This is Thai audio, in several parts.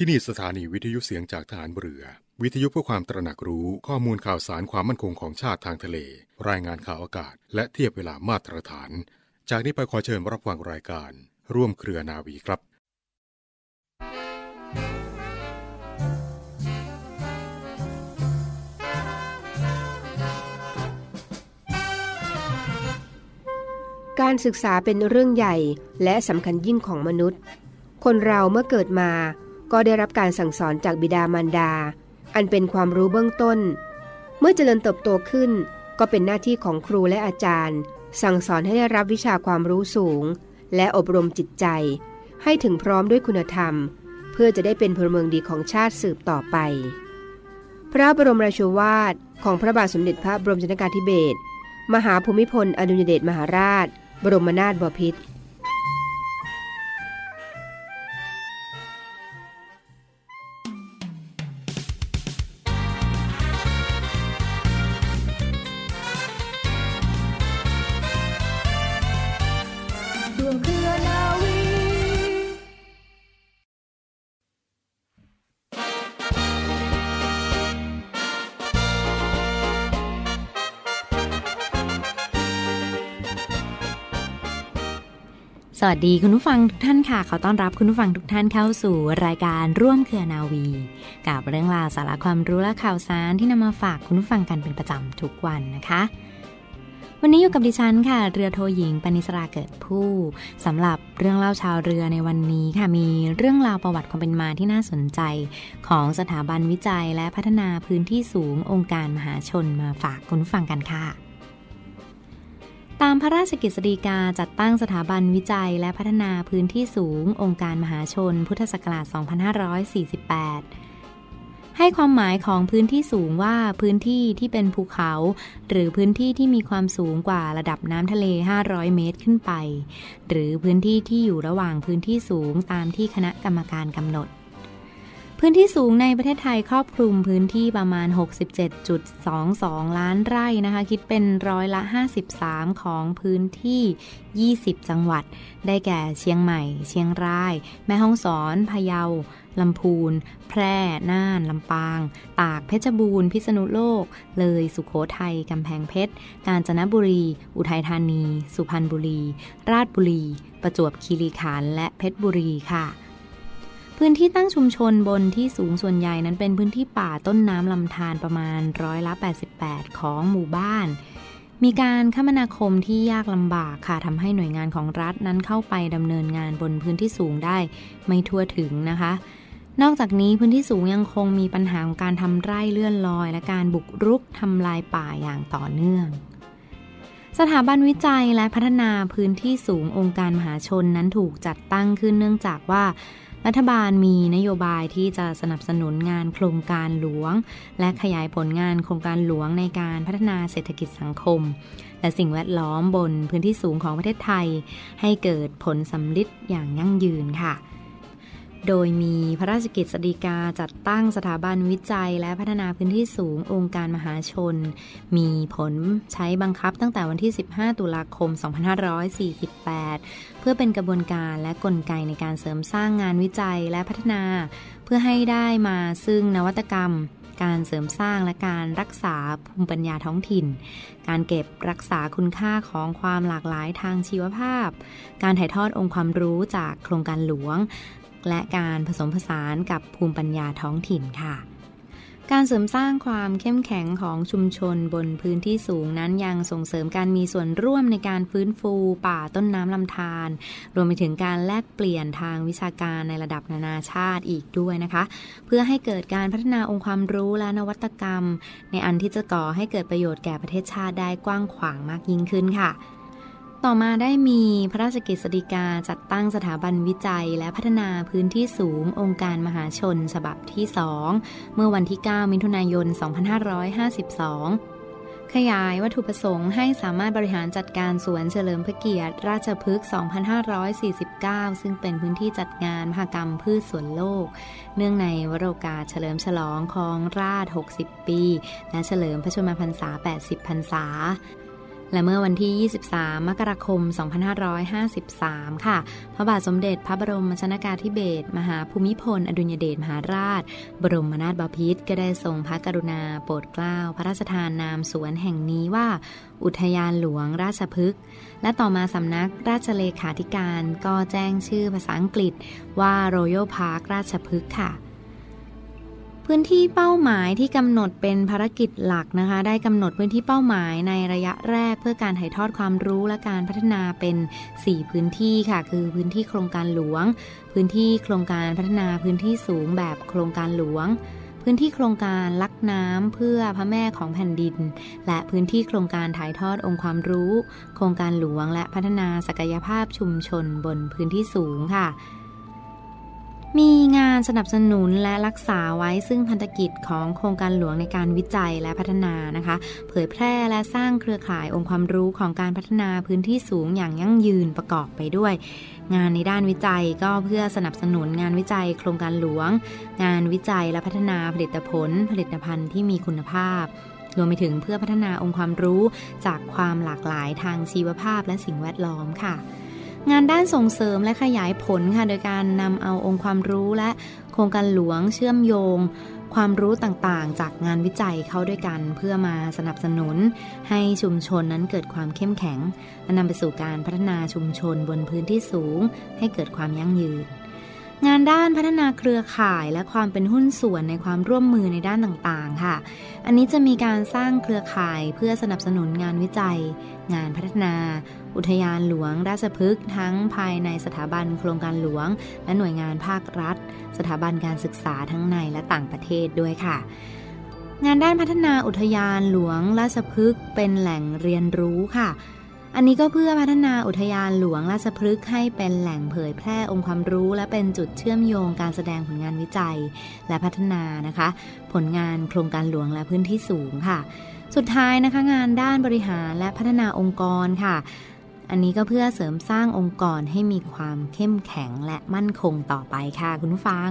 ที่นี่สถานีวิทยุเสียงจากฐานเรือ วิทยุเพื่อความตระหนักรู้ข้อมูลข่าวสารความมั่นคงของชาติทางทะเล รายงานข่าวอากาศ และเทียบเวลามาตรฐาน จากนี้ไปขอเชิญรับฟังรายการ ร่วมเครือนาวีครับการศึกษาเป็นเรื่องใหญ่และสำคัญยิ่งของมนุษย์ คนเราเมื่อเกิดมา ก็ได้รับการสั่งสอนจากบิดามารดา อันเป็นความรู้เบื้องต้น เมื่อเจริญเติบโตขึ้น ก็เป็นหน้าที่ของครูและอาจารย์ สั่งสอนให้ได้รับวิชาความรู้สูง และอบรมจิตใจ ให้ถึงพร้อมด้วยคุณธรรม เพื่อจะได้เป็นพลเมืองดีของชาติสืบต่อไป พระบรมราชวาทของพระบาทสมเด็จพระบรมชนกาธิเบศรมหาภูมิพลอดุลยเดชมหาราช บรมนาถบพิตร วัสดีคุณผู้ฟังทุกท่านค่ะขอต้อนรับคุณผู้ฟังทุกท่านเข้าสู่รายการร่วมเครือนาวี กับเรื่องราวสาระความรู้และข่าวสารที่นำมาฝากคุณผู้ฟังกันเป็นประจำทุกวันนะคะ วันนี้อยู่กับดิฉันค่ะ เรือโทหญิงปณิสราเกิดผู้สำหรับเรื่องเล่าชาวเรือในวันนี้ค่ะมีเรื่องราวประวัติความเป็นมาที่น่าสนใจ ของสถาบันวิจัยและพัฒนาพื้นที่สูงองค์การมหาชนมาฝากคุณผู้ฟังกันค่ะ ตามพระราชกิจสีกาจัดตั้งสถาบันวิจัยและพัฒนาพื้นที่สูง องค์การมหาชน พุทธศักราช 2548 ให้ความหมายของพื้นที่สูงว่าพื้นที่ที่เป็นภูเขา หรือพื้นที่ที่มีความสูงกว่าระดับน้ำทะเล 500 เมตรขึ้นไป หรือพื้นที่ที่อยู่ระหว่างพื้นที่สูงตามที่คณะกรรมการกำหนด พื้นที่สูงในประเทศไทยครอบคลุมพื้นที่ประมาณ 67.22 ล้านไร่นะคะ คิดเป็นร้อยละ 53 ของพื้นที่ 20 จังหวัด ได้แก่เชียงใหม่ เชียงราย แม่ฮ่องสอน พะเยา ลำพูน แพร่ น่าน ลำปาง ตาก เพชรบูรณ์ พิษณุโลก เลย สุขโขทัย กำแพงเพชร กาญจนบุรี อุทัยธานี สุพรรณบุรี ราชบุรี ประจวบคีรีขันธ์ และเพชรบุรีค่ะ พื้นที่ตั้งชุมชนบนที่สูงส่วนใหญ่นั้นเป็นพื้นที่ป่าต้นน้ำลำธารประมาณร้อยละ 88 ของหมู่บ้าน มีการคมนาคมที่ยากลำบากค่ะทำให้หน่วยงานของรัฐนั้นเข้าไปดำเนินงานบนพื้นที่สูงได้ไม่ทั่วถึงนะคะ นอกจากนี้พื้นที่สูงยังคงมีปัญหาของการทำไร่เลื่อนลอย และการบุกรุกทำลายป่าอย่างต่อเนื่องสถาบันวิจัยและพัฒนาพื้นที่สูงองค์การมหาชนนั้นถูกจัดตั้งขึ้นเนื่องจากว่า รัฐบาลมีนโยบายที่จะสนับสนุนงานโครงการหลวง และขยายผลงานโครงการหลวงในการพัฒนาเศรษฐกิจสังคม และสิ่งแวดล้อมบนพื้นที่สูงของประเทศไทย ให้เกิดผลสำลิดอย่างยั่งยืนค่ะ โดยมีพระราชกิจสฎีกาจัดตั้งสถาบันวิจัย และพัฒนาพื้นที่สูงองค์การมหาชน มีผลใช้บังคับตั้งแต่วันที่ 15 ตุลาคม 2548 เพื่อเป็นกระบวนการและกลไกในการเสริมสร้างงานวิจัยและพัฒนา เพื่อให้ได้มาซึ่งนวัตกรรมการเสริมสร้างและการรักษาภูมิปัญญาท้องถิ่น การเก็บรักษาคุณค่าของความหลากหลายทางชีวภาพ การถ่ายทอดองค์ความรู้จากโครงการหลวง และการผสมผสานกับภูมิปัญญาท้องถิ่นค่ะ การเสริมสร้างความเข้มแข็งของชุมชนบนพื้นที่สูงนั้นยังส่งเสริมการมีส่วนร่วมในการฟื้นฟูป่าต้นน้ำลำธารรวมไปถึงการแลกเปลี่ยนทางวิชาการในระดับนานาชาติอีกด้วยนะคะ เพื่อให้เกิดการพัฒนาองค์ความรู้และนวัตกรรม ในอันที่จะก่อให้เกิดประโยชน์แก่ประเทศชาติได้กว้างขวางมากยิ่งขึ้นค่ะ ต่อมาได้มีพระราชกิจสฎีกาจัดตั้งสถาบันวิจัยและพัฒนาพื้นที่สูงองค์การมหาชนฉบับที่2เมื่อวันที่ 9 มิถุนายน 2552 ขยายวัตถุประสงค์ให้สามารถบริหารจัดการสวนเฉลิมพระเกียรติ ราชพฤกษ์ 2549 ซึ่งเป็นพื้นที่จัดงานมหกรรมพืชสวนโลก เนื่องในวโรกาสเฉลิมฉลองของราช 60 ปี และเฉลิมพระชนมพรรษา 80 พรรษา และเมื่อวันที่ 23 มกราคม 2553 ค่ะ พระบาทสมเด็จพระบรมชนากาธิเบศรมหาภูมิพล อดุลยเดชมหาราช บรมนาถบพิตรก็ได้ทรงพระกรุณาโปรดเกล้าพระราชทานนามสวนแห่งนี้ว่า อุทยานหลวงราชพฤกษ์และต่อมาสำนักราชเลขาธิการก็แจ้งชื่อภาษาอังกฤษว่า Royal Park ราชพฤกษ์ค่ะ พื้นที่เป้าหมายที่กำหนดเป็นภารกิจหลักนะคะ ได้กำหนดพื้นที่เป้าหมายในระยะแรก เพื่อการถ่ายทอดความรู้และการพัฒนาเป็น 4 พื้นที่ค่ะ คือพื้นที่โครงการหลวง พื้นที่โครงการพัฒนาพื้นที่สูงแบบโครงการหลวง พื้นที่โครงการลักน้ำเพื่อพระแม่ของแผ่นดิน และพื้นที่โครงการถ่ายทอดองค์ความรู้ โครงการหลวงและพัฒนาศักยภาพชุมชนบนพื้นที่สูงค่ะ มีงานสนับสนุนและรักษาไว้ซึ่งพันธกิจของโครงการหลวงในการวิจัยและพัฒนานะคะ เผยแพร่และสร้างเครือข่ายองค์ความรู้ของการพัฒนาพื้นที่สูงอย่างยั่งยืนประกอบไปด้วย งานในด้านวิจัยก็เพื่อสนับสนุนงานวิจัยโครงการหลวง งานวิจัยและพัฒนาผลิตผล ผลิตภัณฑ์ที่มีคุณภาพรวมไปถึงเพื่อพัฒนาองค์ความรู้จากความหลากหลายทางชีวภาพและสิ่งแวดล้อมค่ะ งานด้านส่งเสริมและขยายผลค่ะโดยการนำเอาองค์ความรู้และโครงการหลวงเชื่อมโยง ความรู้ต่างๆ จากงานวิจัยเข้าด้วยกัน เพื่อมาสนับสนุน ให้ชุมชนนั้นเกิดความเข้มแข็งและนำไปสู่การพัฒนาชุมชนบนพื้นที่สูง ให้เกิดความยั่งยืนงานด้านพัฒนาเครือข่ายและความเป็นหุ้นส่วนในความร่วมมือในด้านต่างๆ ค่ะ อันนี้จะมีการสร้างเครือข่ายเพื่อสนับสนุนงานวิจัย งานพัฒนา อุทยานหลวง ราชพฤกษ์ทั้งภายในสถาบันโครงการหลวง และหน่วยงานภาครัฐ สถาบันการศึกษาทั้งในและต่างประเทศด้วยค่ะ งานด้านพัฒนาอุทยานหลวง ราชพฤกษ์เป็นแหล่งเรียนรู้ค่ะอันนี้ก็เพื่อพัฒนาอุทยานหลวงราชพฤกษ์ให้เป็นแหล่งเผยแพร่องค์ความรู้ และเป็นจุดเชื่อมโยงการแสดงผลงานวิจัย และพัฒนานะคะ ผลงานโครงการหลวงและพื้นที่สูงค่ะ สุดท้ายนะคะงานด้านบริหารและพัฒนาองค์กรค่ะ อันนี้ก็เพื่อเสริมสร้างองค์กรให้มีความเข้มแข็งและมั่นคงต่อไปค่ะคุณผู้ฟัง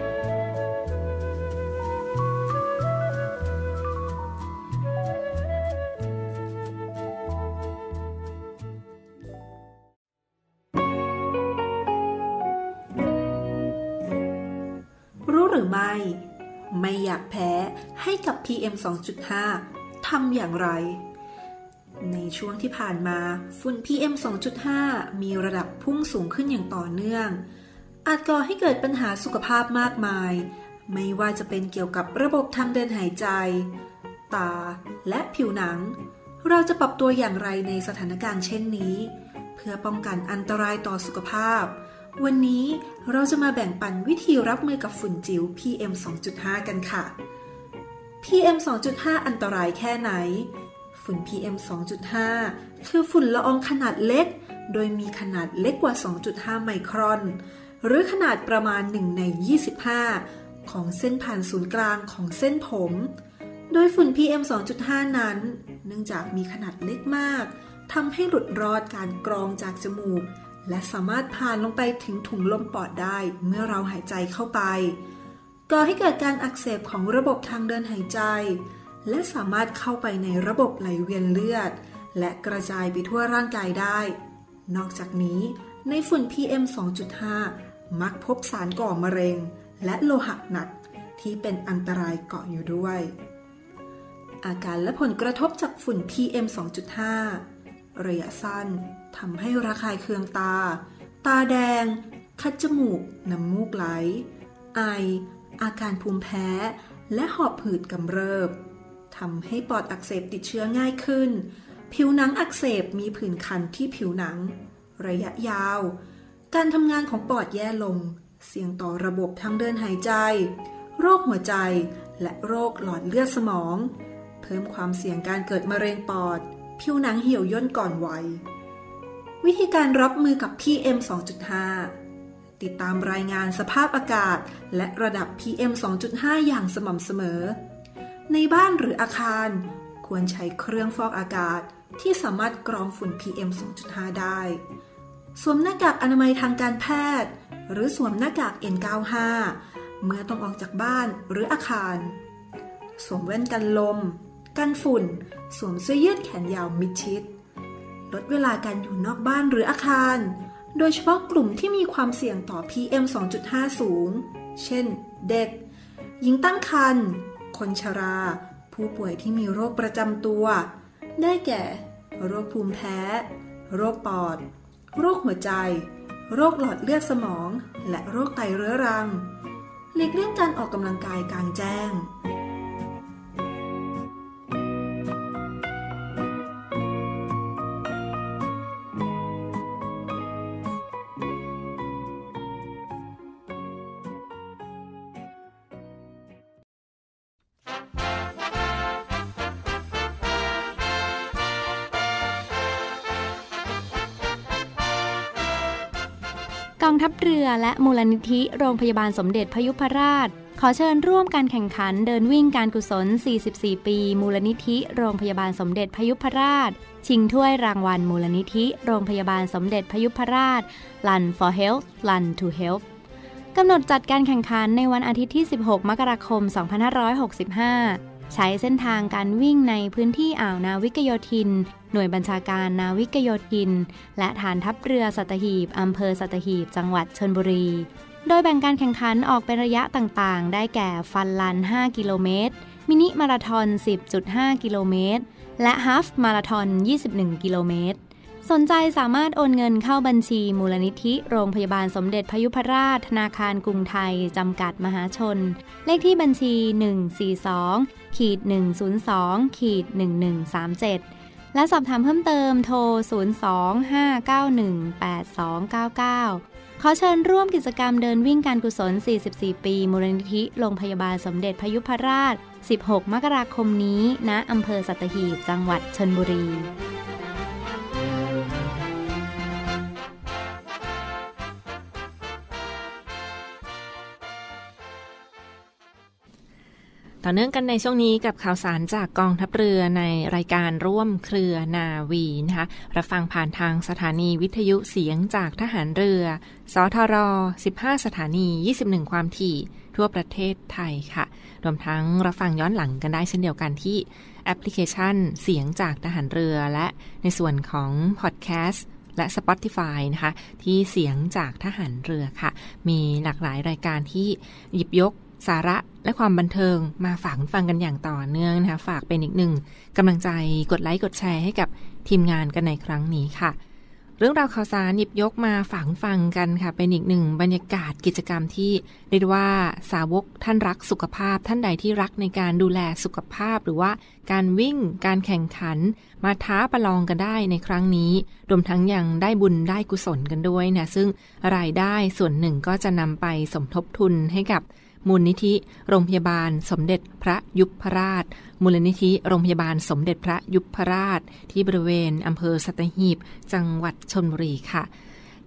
PM 2.5 ทำอย่างไร ในช่วงที่ผ่านมาฝุ่น PM 2.5 มีระดับพุ่งสูงขึ้นอย่างต่อเนื่อง อาจก่อให้เกิดปัญหาสุขภาพมากมาย ไม่ว่าจะเป็นเกี่ยวกับระบบทางเดินหายใจ ตา และผิวหนัง เราจะปรับตัวอย่างไรในสถานการณ์เช่นนี้ เพื่อป้องกันอันตรายต่อสุขภาพวันนี้เราจะมาแบ่งปันวิธีรับมือกับฝุ่นจิ๋ว PM 2.5 กันค่ะ PM 2.5 อันตรายแค่ไหน ฝุ่น PM 2.5 คือฝุ่นละอองขนาดเล็ก โดยมีขนาดเล็กกว่า 2.5 ไมครอน หรือขนาดประมาณ 1 ใน 25 ของเส้นผ่านศูนย์กลางของเส้นผม โดยฝุ่น PM 2.5 นั้น เนื่องจากมีขนาดเล็กมาก ทำให้หลุดรอดการกรองจากจมูก และสามารถผ่านลงไปถึงถุงลมปอดได้เมื่อเราหายใจเข้าไป ก่อให้เกิดการอักเสบของระบบทางเดินหายใจ และสามารถเข้าไปในระบบไหลเวียนเลือด และกระจายไปทั่วร่างกายได้ นอกจากนี้ในฝุ่น PM 2.5 มักพบสารก่อมะเร็ง และโลหะหนักที่เป็นอันตรายเกาะอยู่ด้วย อาการและผลกระทบจากฝุ่น PM 2.5 ระยะสั้นทำให้ระคายเคืองตา ตาแดง คัดจมูก น้ำมูกไหล ไอ อาการภูมิแพ้ และหอบหืดกำเริบทำให้ปอดอักเสบติดเชื้อง่ายขึ้น ผิวหนังอักเสบมีผื่นคันที่ผิวหนัง ระยะยาว การทำงานของปอดแย่ลง เสี่ยงต่อระบบทางเดินหายใจ โรคหัวใจและโรคหลอดเลือดสมอง เพิ่มความเสี่ยงการเกิดมะเร็งปอด ผิวหนังเหี่ยวย่นก่อนวัยวิธีการรับมือกับ PM 2.5 ติดตามรายงานสภาพอากาศ และระดับ PM 2.5 อย่างสม่ำเสมอ ในบ้านหรืออาคาร ควรใช้เครื่องฟอกอากาศที่สามารถกรองฝุ่น PM 2.5 ได้ สวมหน้ากากอนามัยทางการแพทย์ หรือสวมหน้ากาก N95 เมื่อต้องออกจากบ้านหรืออาคาร สวมแว่นกันลม กันฝุ่น สวมเสื้อยืดแขนยาวมิดชิด ลดเวลาการอยู่นอกบ้านหรืออาคาร โดยเฉพาะกลุ่มที่มีความเสี่ยงต่อ PM 2.5 สูง เช่น เด็ก หญิงตั้งครรภ์ คนชรา ผู้ป่วยที่มีโรคประจำตัว ได้แก่ โรคภูมิแพ้ โรคปอด โรคหัวใจ โรคหลอดเลือดสมอง และโรคไตเรื้อรัง หลีกเลี่ยงการออกกำลังกายกลางแจ้ง รือและมูลนิธิโรงพยาบาลสมเด็จพยุพราช ขอเชิญร่วมการแข่งขันเดินวิ่งการกุศล 44 ปี มูลนิธิโรงพยาบาลสมเด็จพยุพราช ชิงถ้วยรางวัลมูลนิธิโรงพยาบาลสมเด็จพยุพราช Run for Health Run to Help กำหนดจัดการแข่งขันในวันอาทิตย์ที่ 16 มกราคม 2565 ใช้เส้นทางการวิ่งในพื้นที่อ่าวนาวิกโยธิน หน่วยบัญชาการนาวิกโยธิน และฐานทัพเรือสัตหีบอำเภอสัตหีบ จังหวัดชนบุรี โดยแบ่งการแข่งขันออกเป็นระยะต่างๆ ได้แก่ฟันลัน 5 กิโลเมตร มินิมาราทอน 10.5 กิโลเมตร และฮาฟมาราทอน 21 กิโลเมตร สนใจสามารถโอนเงินเข้าบัญชีมูลนิธิ โรงพยาบาลสมเด็จพยุพราชธนาคารกรุงไทย จำกัดมหาชน เลขที่บัญชี 142ขีด102ขีด1137 และสอบถามเพิ่มเติมโทร 025918299 ขอเชิญร่วมกิจกรรมเดินวิ่งการกุศล 44 ปี มูลนิธิ โรงพยาบาลสมเด็จพยุพราช 16 มกราคมนี้ณอำเภอสัตหีบ จังหวัดชนบุรี ต่อเนื่องกันในช่วงนี้กับข่าวสารจากกองทัพเรือในรายการร่วมเครือนาวีนะคะรับฟังผ่านทางสถานีวิทยุเสียงจากทหารเรือ สทร 15 สถานี 21 ความถี่ ทั่วประเทศไทยค่ะ รวมทั้งรับฟังย้อนหลังกันได้เช่นเดียวกันที่แอปพลิเคชันเสียงจากทหารเรือและในส่วนของพอดแคสต์และ Spotify นะคะที่เสียงจากทหารเรือค่ะ มีหลากหลายรายการที่หยิบยก สาระและความบันเทิงมาฝากฟังกันอย่างต่อเนื่องนะคะ ฝากเป็นอีกหนึ่งกำลังใจกดไลค์กดแชร์ให้กับทีมงานกันในครั้งนี้ค่ะ เรื่องราวข่าวสารหยิบยกมาฝากฟังกันค่ะ เป็นอีกหนึ่งบรรยากาศกิจกรรมที่เรียกว่าสาวกท่านรักสุขภาพ ท่านใดที่รักในการดูแลสุขภาพ หรือว่าการวิ่งการแข่งขัน มาท้าประลองกันได้ในครั้งนี้รวมทั้งยังได้บุญได้กุศลกันด้วยนะซึ่งรายได้ส่วนหนึ่งก็จะนำไปสมทบทุนให้กับ มูลนิธิ โรงพยาบาล สมเด็จพระยุพราช มูลนิธิโรงพยาบาลสมเด็จพระยุพราช ที่บริเวณอำเภอสัตหีบ จังหวัดชนบุรีค่ะ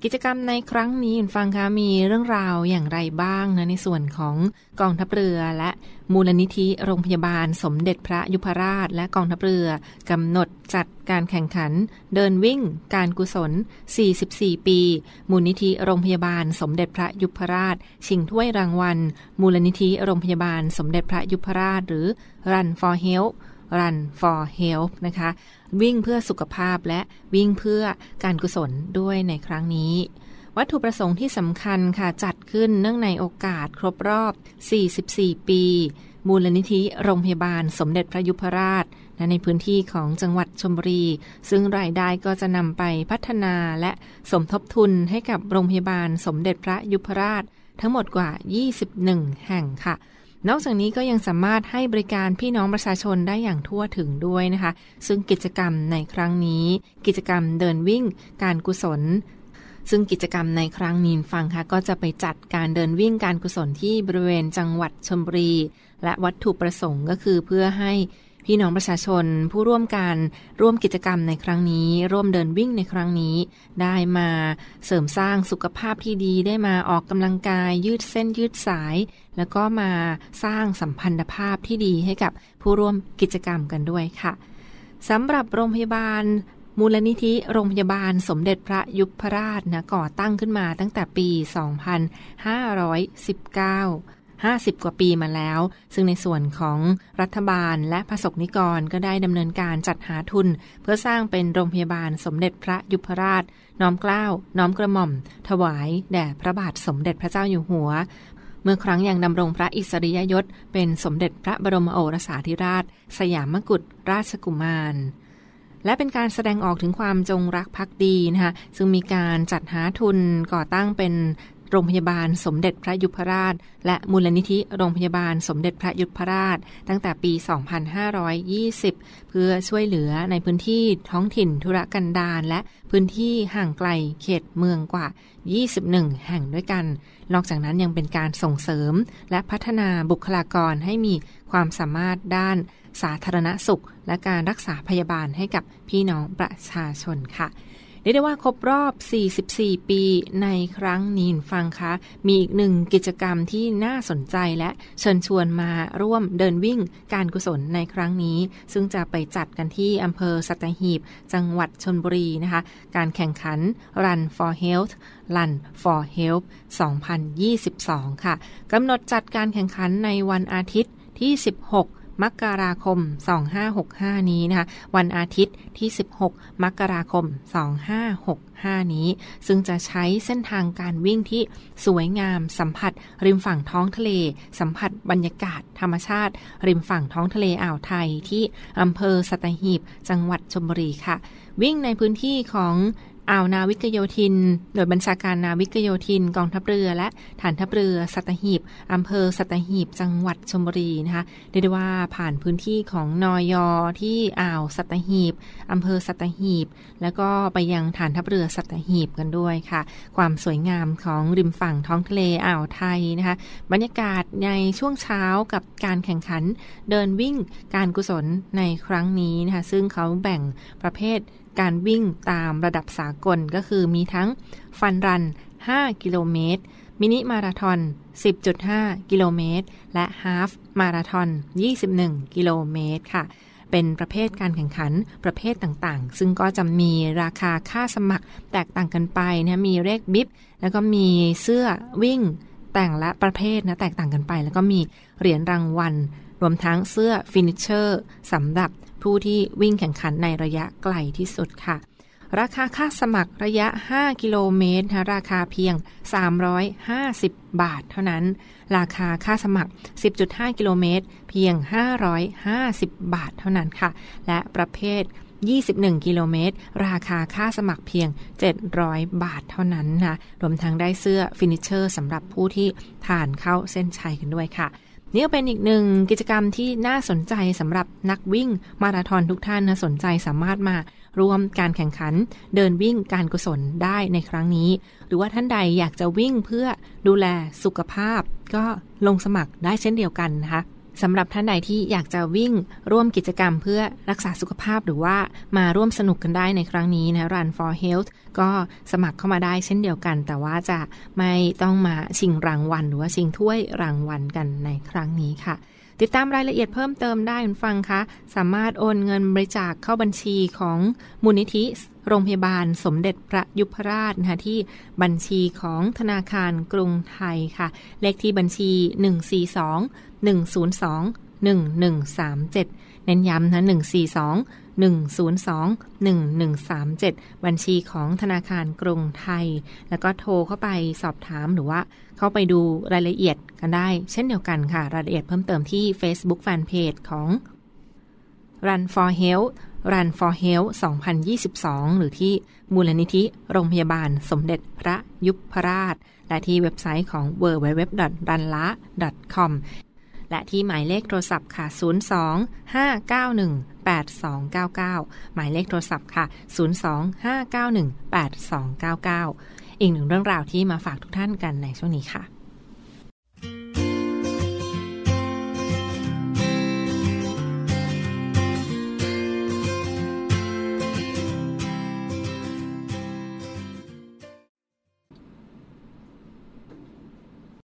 กิจกรรมในครั้งนี้คุณฟังคะมีเรื่องราวอย่างไรบ้างนะในส่วนของกองทัพเรือและมูลนิธิโรงพยาบาลสมเด็จพระยุพราช และกองทัพเรือกำหนดจัดการแข่งขัน เดินวิ่ง การกุศล 44 ปี มูลนิธิโรงพยาบาลสมเด็จพระยุพราช ชิงถ้วยรางวัล มูลนิธิโรงพยาบาลสมเด็จพระยุพราช หรือ Run for Health Run for Health นะคะ วิ่งเพื่อสุขภาพและวิ่งเพื่อการกุศลด้วยในครั้งนี้ วัตถุประสงค์ที่สำคัญค่ะ จัดขึ้นเนื่องในโอกาสครบรอบ 44 ปี มูลนิธิโรงพยาบาลสมเด็จพระยุพราชในพื้นที่ของจังหวัดชลบุรี ซึ่งรายได้ก็จะนำไปพัฒนาและสมทบทุนให้กับโรงพยาบาลสมเด็จพระยุพราชทั้งหมดกว่า 21 แห่งค่ะ นอกจากนี้ก็ยังสามารถให้บริการพี่น้องประชาชนได้อย่างทั่วถึงด้วยนะคะ ซึ่งกิจกรรมในครั้งนี้ กิจกรรมเดินวิ่ง การกุศล ซึ่งกิจกรรมในครั้งนี้ฟังค่ะก็จะไปจัดการเดินวิ่งการกุศลที่บริเวณจังหวัดชลบุรี และวัตถุประสงค์ก็คือเพื่อให้ พี่น้องประชาชนผู้ร่วมการร่วมกิจกรรมในครั้งนี้ ร่วมเดินวิ่งในครั้งนี้ ได้มาเสริมสร้างสุขภาพที่ดีได้มาออกกำลังกายยืดเส้นยืดสาย แล้วก็มาสร้างสัมพันธภาพที่ดีให้กับผู้ร่วมกิจกรรมกันด้วยค่ะสำหรับโรงพยาบาลมูลนิธิโรงพยาบาลสมเด็จพระยุพราชนะก่อตั้งขึ้นมาตั้งแต่ปี 2519 50 กว่าปีมาแล้ว ซึ่งในส่วนของรัฐบาลและผสกนิกรก็ได้ดำเนินการจัดหาทุน เพื่อสร้างเป็นโรงพยาบาลสมเด็จพระยุพราช น้อมเกล้า น้อมกระหม่อม ถวาย แด่พระบาทสมเด็จพระเจ้าอยู่หัว เมื่อครั้งยังดำรงพระอิสริยยศ เป็นสมเด็จพระบรมโอรสาธิราช สยามกุฎราชกุมารและเป็นการแสดงออกถึงความจงรักภักดีนะคะซึ่งมีการจัดหาทุนก่อตั้งเป็น โรงพยาบาลสมเด็จพระยุพราช และมูลนิธิโรงพยาบาลสมเด็จพระยุพราช ตั้งแต่ปี 2520 เพื่อช่วยเหลือในพื้นที่ท้องถิ่นธุรกันดารและพื้นที่ห่างไกลเขตเมืองกว่า 21 แห่งด้วยกัน นอกจากนั้นยังเป็นการส่งเสริม และพัฒนาบุคลากรให้มีความสามารถด้านสาธารณสุข และการรักษาพยาบาลให้กับพี่น้องประชาชนค่ะ เรียกได้ว่าครบรอบ 44 ปีในครั้งนี้ฟังคะ มีอีกหนึ่งกิจกรรมที่น่าสนใจและเชิญชวนมาร่วมเดินวิ่งการกุศลในครั้งนี้ ซึ่งจะไปจัดกันที่อำเภอสัตหีบ จังหวัดชนบุรีนะคะ การแข่งขัน Run for Health Run for Health 2022 ค่ะกำหนดจัดการแข่งขันในวันอาทิตย์ที่ 16 มกราคม 2565 นี้นะคะวันอาทิตย์ที่ 16 มกราคม 2565 นี้ ซึ่งจะใช้เส้นทางการวิ่งที่สวยงามสัมผัส ริมฝั่งท้องทะเล สัมผัสบรรยากาศธรรมชาติ ริมฝั่งท้องทะเลอ่าวไทยที่อำเภอสัตหีบ จังหวัดชลบุรีค่ะ วิ่งในพื้นที่ของ อ่าวนาวิกโยธิน โดยบัญชาการนาวิกโยธิน กองทัพเรือ และฐานทัพเรือ สัตหีบอำเภอ สัตหีบ จังหวัดชลบุรีนะคะเรียกได้ว่าผ่านพื้นที่ของนอยอที่อ่าวสัตหีบอำเภอสัตหีบ แล้วก็ไปยังฐานทัพเรือสัตหีบกันด้วยค่ะ ความสวยงามของริมฝั่งท้องทะเลอ่าวไทยนะคะบรรยากาศในช่วงเช้ากับการแข่งขันเดินวิ่งการกุศลในครั้งนี้นะคะซึ่งเขาแบ่งประเภท การวิ่งตามระดับสากลก็คือมีทั้งfun run 5 กิโลเมตร มินิมาราทอน 10.5 กิโลเมตร และ half มาราทอน 21 กิโลเมตรค่ะ เป็นประเภทการแข่งขันประเภทต่างๆ ซึ่งก็จะมีราคาค่าสมัครแตกต่างกันไปนะมีเลข bib แล้วก็มีเสื้อวิ่งแต่งและประเภทนะแตกต่างกันไป แล้วก็มีเหรียญรางวัล รวมทั้งเสื้อ finisher สำหรับ ผู้ที่วิ่งแข่งขันในระยะไกลที่สุดค่ะ ราคาค่าสมัครระยะ 5 กิโลเมตรนะราคาเพียง 350 บาทเท่านั้น ราคาค่าสมัคร 10.5 กิโลเมตร เพียง 550 บาทเท่านั้นค่ะ และประเภท21 กิโลเมตร ราคาค่าสมัครเพียง 700 บาทเท่านั้นนะรวมทั้งได้เสื้อฟินิเชอร์สำหรับผู้ที่ผ่านเข้าเส้นชัยกันด้วยค่ะ นี่ก็เป็นอีกหนึ่งกิจกรรมที่น่าสนใจสำหรับนักวิ่งมาราธอนทุกท่านนะสนใจสามารถมาร่วมการแข่งขันเดินวิ่งการกุศลได้ในครั้งนี้ หรือว่าท่านใดอยากจะวิ่งเพื่อดูแลสุขภาพ ก็ลงสมัครได้เช่นเดียวกันนะคะ สำหรับท่านใดที่อยากจะวิ่งร่วมกิจกรรมเพื่อรักษาสุขภาพหรือว่ามาร่วมสนุกกันได้ในครั้งนี้นะ Run for Health ก็สมัครเข้ามาได้เช่นเดียวกัน แต่ว่าจะไม่ต้องมาชิงรางวัล หรือว่าชิงถ้วยรางวัลกันในครั้งนี้ค่ะ ติดตามรายละเอียดเพิ่มเติมได้คุณฟังคะสามารถโอนเงินบริจาคเข้าบัญชีของมูลนิธิโรงพยาบาลสมเด็จพระยุพราชนะคะที่บัญชีของธนาคารกรุงไทยค่ะ เลขที่บัญชี 142 102 1137 เน้นย้ำนะ 142 102 1137 บัญชีของธนาคารกรุงไทย แล้วก็โทรเข้าไปสอบถามหรือว่าเข้าไปดูรายละเอียดกันได้ เช่นเดียวกันค่ะ รายละเอียดเพิ่มเติมที่ Facebook Fanpage ของ Run for Health Run for Health 2022 หรือที่มูลนิธิโรงพยาบาลสมเด็จพระยุพราช และที่เว็บไซต์ของ www.ranla.com และที่หมายเลขโทรศัพท์ค่ะ 02 591 8299 หมายเลขโทรศัพท์ค่ะ 02 591 8299 อีกหนึ่งเรื่องราวที่มาฝากทุกท่านกันในช่วงนี้ค่ะ